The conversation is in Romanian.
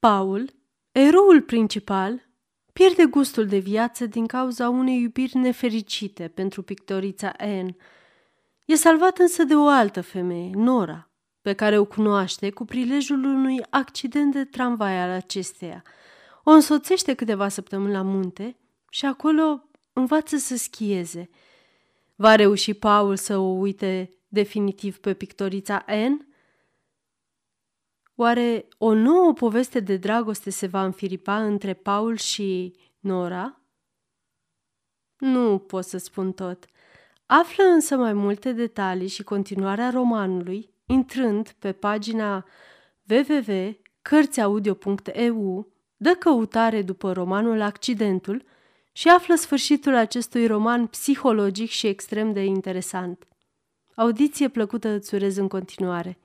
Paul, eroul principal, pierde gustul de viață din cauza unei iubiri nefericite pentru pictorița Anne. E salvat însă de o altă femeie, Nora, pe care o cunoaște cu prilejul unui accident de tramvai al acesteia. O însoțește câteva săptămâni la munte și acolo învață să schieze. Va reuși Paul să o uite definitiv pe pictorița Anne? Oare o nouă poveste de dragoste se va înfiripa între Paul și Nora? Nu pot să spun tot. Află însă mai multe detalii și continuarea romanului intrând pe pagina www.cărțiaudio.eu, dă căutare după romanul Accidentul și află sfârșitul acestui roman psihologic și extrem de interesant. Audiție plăcută îți urez în continuare.